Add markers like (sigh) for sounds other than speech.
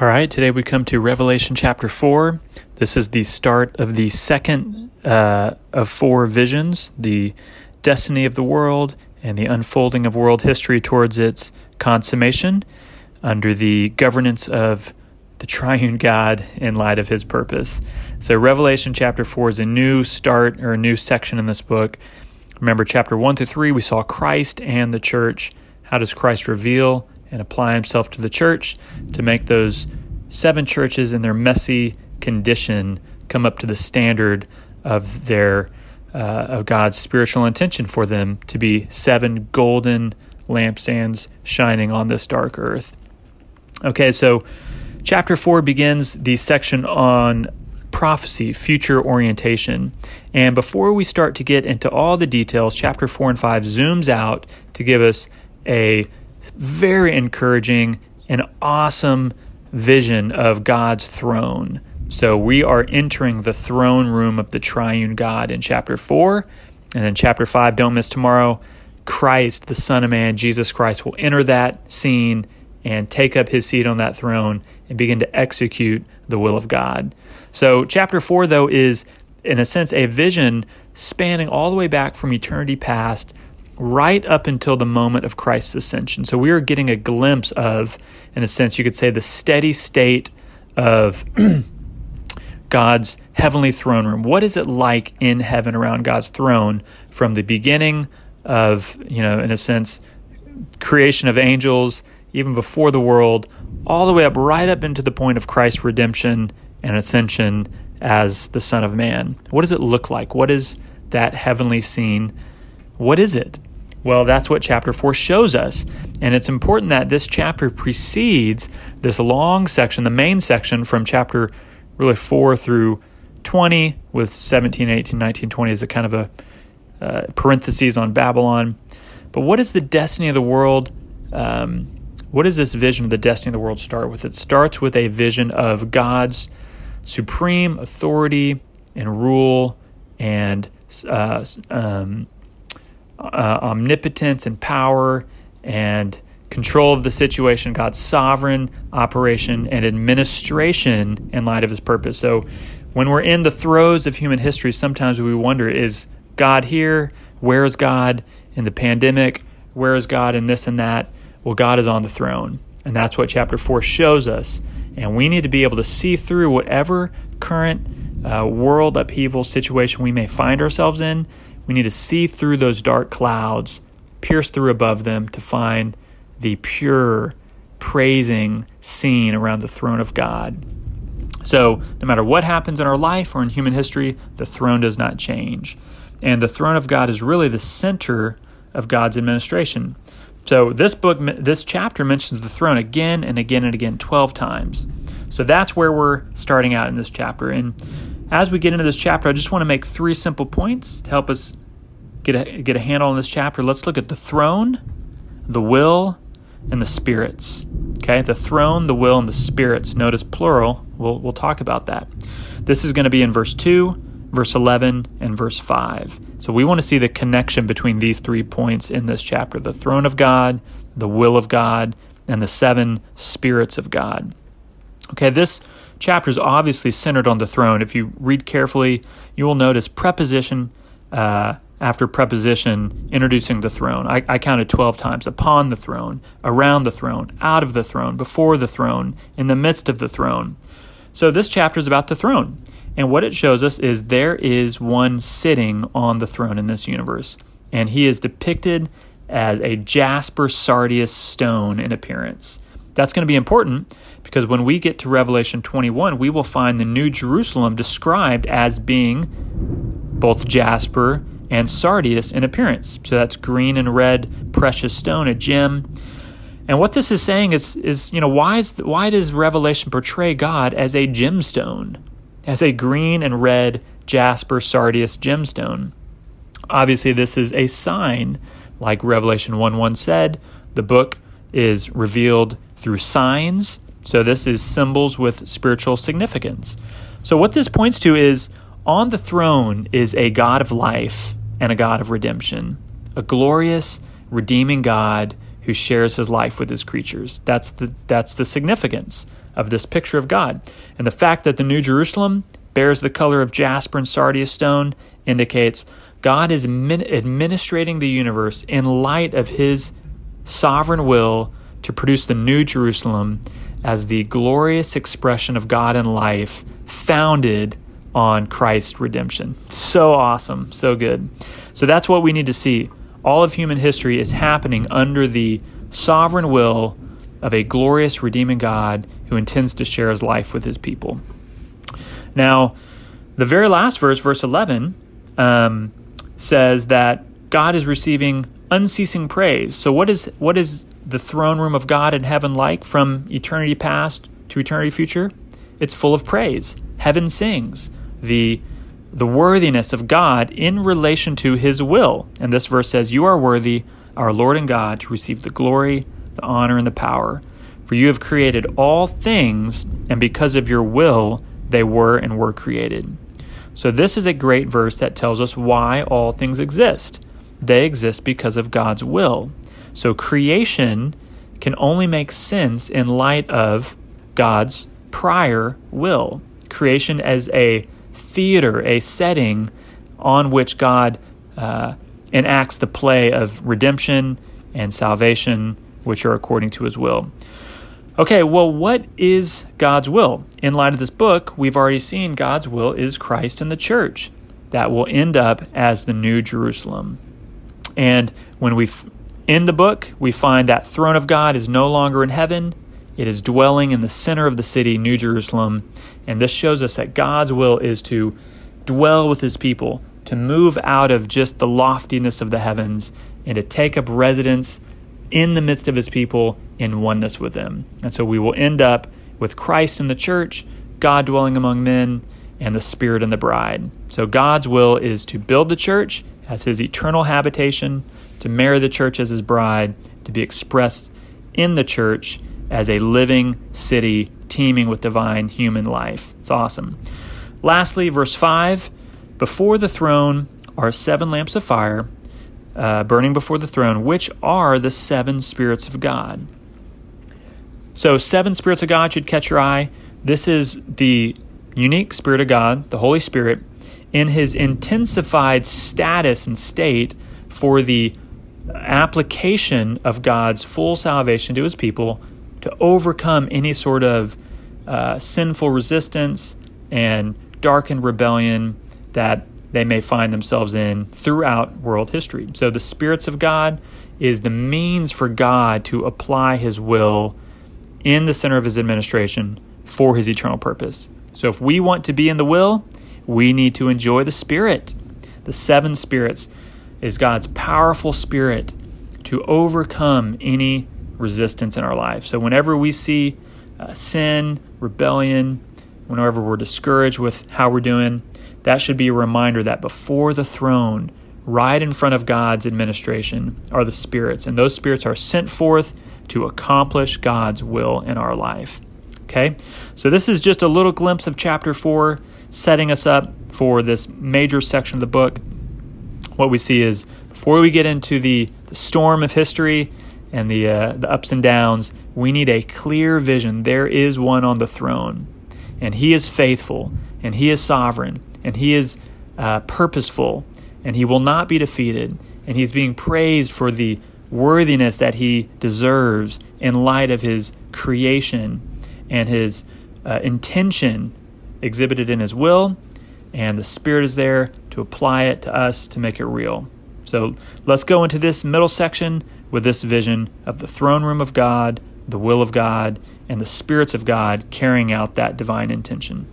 All right, today we come to Revelation chapter 4. This is the start of the second uh, of four visions the destiny of the world and the unfolding of world history towards its consummation under the governance of the triune God in light of his purpose. So, Revelation chapter 4 is a new start or a new section in this book. Remember, chapter 1 through 3, we saw Christ and the church. How does Christ reveal and apply himself to the church to make those seven churches in their messy condition come up to the standard of their uh, of God's spiritual intention for them to be seven golden lampstands shining on this dark earth. Okay, so chapter 4 begins the section on prophecy, future orientation. And before we start to get into all the details, chapter 4 and 5 zooms out to give us a very encouraging and awesome vision of God's throne. So we are entering the throne room of the triune God in chapter 4. And then chapter 5, don't miss tomorrow, Christ, the Son of Man, Jesus Christ, will enter that scene and take up his seat on that throne and begin to execute the will of God. So, chapter 4, though, is in a sense a vision spanning all the way back from eternity past right up until the moment of Christ's ascension. So we are getting a glimpse of, in a sense, you could say, the steady state of (clears throat) God's heavenly throne room. What is it like in heaven around God's throne from the beginning of, you know, in a sense, creation of angels, even before the world, all the way up, right up into the point of Christ's redemption and ascension as the Son of Man? What does it look like? What is that heavenly scene? What is it? Well, that's what chapter 4 shows us. And it's important that this chapter precedes this long section, the main section from chapter really 4 through 20, with 17, 18, 19, 20 as a kind of a uh, parentheses on Babylon. But what is the destiny of the world? Um, what does this vision of the destiny of the world start with? It starts with a vision of God's supreme authority and rule and uh, um, uh, omnipotence and power and control of the situation, God's sovereign operation and administration in light of his purpose. So when we're in the throes of human history, sometimes we wonder is God here? Where is God in the pandemic? Where is God in this and that? Well, God is on the throne. And that's what chapter 4 shows us. And we need to be able to see through whatever current uh, world upheaval situation we may find ourselves in we need to see through those dark clouds, pierce through above them to find the pure, praising scene around the throne of God. So, no matter what happens in our life or in human history, the throne does not change. And the throne of God is really the center of God's administration. So, this book, this chapter mentions the throne again and again and again, 12 times. So, that's where we're starting out in this chapter. And as we get into this chapter, I just want to make three simple points to help us get a, get a handle on this chapter, let's look at the throne, the will, and the spirits. Okay, the throne, the will, and the spirits. Notice plural. We'll, we'll talk about that. This is going to be in verse 2, verse 11, and verse 5. So we want to see the connection between these three points in this chapter the throne of God, the will of God, and the seven spirits of God. Okay, this chapter is obviously centered on the throne. If you read carefully, you will notice preposition. Uh, after preposition introducing the throne. I, I, counted 12 times upon the throne, around the throne, out of the throne, before the throne, in the midst of the throne. So this chapter is about the throne. And what it shows us is there is one sitting on the throne in this universe. And he is depicted as a jasper sardius stone in appearance. That's going to be important because when we get to Revelation 21, we will find the New Jerusalem described as being both jasper and sardius in appearance. So that's green and red precious stone, a gem. And what this is saying is, is you know, why, is, why does Revelation portray God as a gemstone, as a green and red jasper sardius gemstone? Obviously, this is a sign, like Revelation 1 1 said, the book is revealed through signs. So, this is symbols with spiritual significance. So, what this points to is on the throne is a God of life and a God of redemption, a glorious, redeeming God who shares his life with his creatures. That's the, that's the significance of this picture of God. And the fact that the New Jerusalem bears the color of jasper and sardius stone indicates God is administrating the universe in light of his sovereign will to produce the New Jerusalem as the glorious expression of God in life founded on Christ's redemption. So awesome, so good. So that's what we need to see. All of human history is happening under the sovereign will of a glorious, redeeming God who intends to share his life with his people. Now, the very last verse, verse 11, um, says that God is receiving unceasing praise. So, what is, what is the throne room of God in heaven like from eternity past to eternity future? It's full of praise. Heaven sings the the worthiness of God in relation to his will. And this verse says, You are worthy, our Lord and God, to receive the glory, the honor, and the power. For you have created all things, and because of your will, they were and were created. So, this is a great verse that tells us why all things exist. They exist because of God's will. So, creation can only make sense in light of God's prior will. Creation as a theater, a setting on which God uh, enacts the play of redemption and salvation, which are according to his will. Okay, well, what is God's will? In light of this book, we've already seen God's will is Christ and the church that will end up as the New Jerusalem. And when we end the book, we find that throne of God is no longer in heaven, it is dwelling in the center of the city, New Jerusalem. And this shows us that God's will is to dwell with his people, to move out of just the loftiness of the heavens, and to take up residence in the midst of his people in oneness with them. And so we will end up with Christ in the church, God dwelling among men, and the Spirit in the bride. So God's will is to build the church as his eternal habitation, to marry the church as his bride, to be expressed in the church as a living city teeming with divine human life. It's awesome. Lastly, verse 5 Before the throne are seven lamps of fire uh, burning before the throne, which are the seven spirits of God. So, seven spirits of God should catch your eye. This is the unique Spirit of God, the Holy Spirit, in his intensified status and state for the application of God's full salvation to his people to overcome any sort of uh, sinful resistance and darkened rebellion that they may find themselves in throughout world history. So, the spirits of God is the means for God to apply his will in the center of his administration for his eternal purpose. So if we want to be in the will, we need to enjoy the Spirit. The seven spirits is God's powerful spirit to overcome any resistance in our life. So whenever we see uh, sin, rebellion, whenever we're discouraged with how we're doing, that should be a reminder that before the throne, right in front of God's administration, are the spirits. And those spirits are sent forth to accomplish God's will in our life. Okay? So, this is just a little glimpse of chapter 4, setting us up for this major section of the book. What we see is before we get into the, the storm of history and the, uh, the ups and downs, we need a clear vision. There is one on the throne, and he is faithful, and he is sovereign, and he is uh, purposeful, and he will not be defeated, and he's being praised for the worthiness that he deserves in light of his creation and his uh, intention exhibited in his will, and the Spirit is there to apply it to us to make it real. So let's go into this middle section with this vision of the throne room of God, the will of God, and the spirits of God carrying out that divine intention.